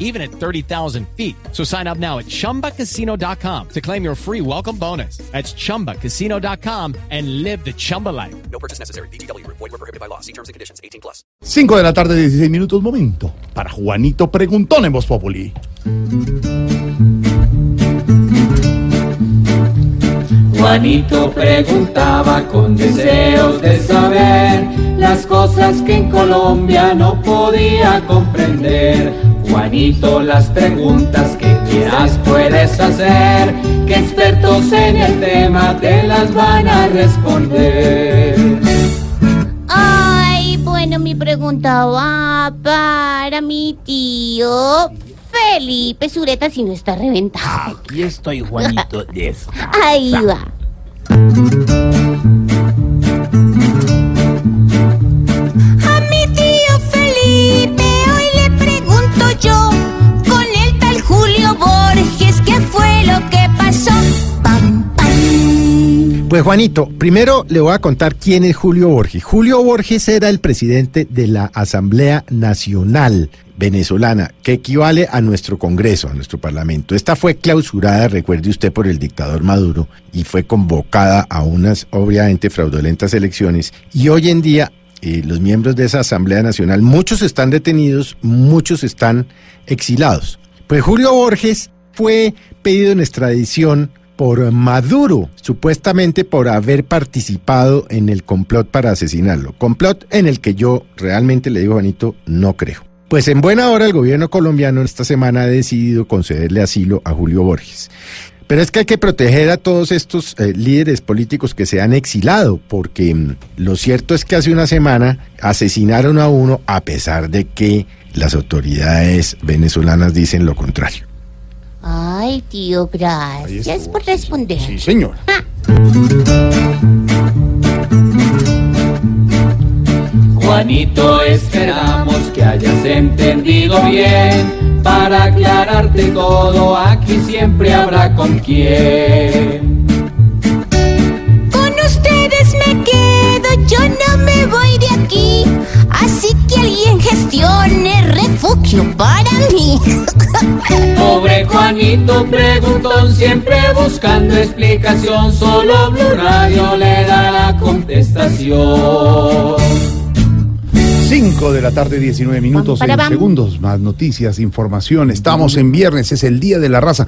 even at 30,000 feet. So sign up now at chumbacasino.com to claim your free welcome bonus. That's chumbacasino.com and live the Chumba life. No purchase necessary. BGW. Void were prohibited by law. See terms and conditions. 18 plus. 5 de la tarde, 16 minutos, momento para Juanito Preguntón en Voz Populi. Juanito preguntaba con deseos de saber las cosas que en Colombia no podía comprender. Juanito, las preguntas que quieras puedes hacer, que expertos en el tema te las van a responder. Ay, bueno, mi pregunta va para mi tío Felipe Sureta si no está reventado. Aquí estoy, Juanito. Ahí va. Juanito, primero le voy a contar quién es Julio Borges. Julio Borges era el presidente de la Asamblea Nacional venezolana, que equivale a nuestro Congreso, a nuestro Parlamento. Esta fue clausurada, recuerde usted, por el dictador Maduro y fue convocada a unas obviamente fraudulentas elecciones. Y hoy en día eh, los miembros de esa Asamblea Nacional, muchos están detenidos, muchos están exilados. Pues Julio Borges fue pedido en extradición por Maduro, supuestamente por haber participado en el complot para asesinarlo. Complot en el que yo realmente le digo, Juanito, no creo. Pues en buena hora el gobierno colombiano esta semana ha decidido concederle asilo a Julio Borges. Pero es que hay que proteger a todos estos eh, líderes políticos que se han exilado, porque mm, lo cierto es que hace una semana asesinaron a uno a pesar de que las autoridades venezolanas dicen lo contrario. Ay, tío, gracias por responder. Sí, señor. Juanito, esperamos que hayas entendido bien. Para aclararte todo, aquí siempre habrá con quién. Con ustedes me quedo, yo no me voy de aquí. Así que alguien gestione refugio para mí. Juanito preguntón, siempre buscando explicación. Solo Blue Radio le da la contestación. 5 de la tarde, 19 minutos, en segundos. Más noticias, información. Estamos en viernes, es el Día de la Raza.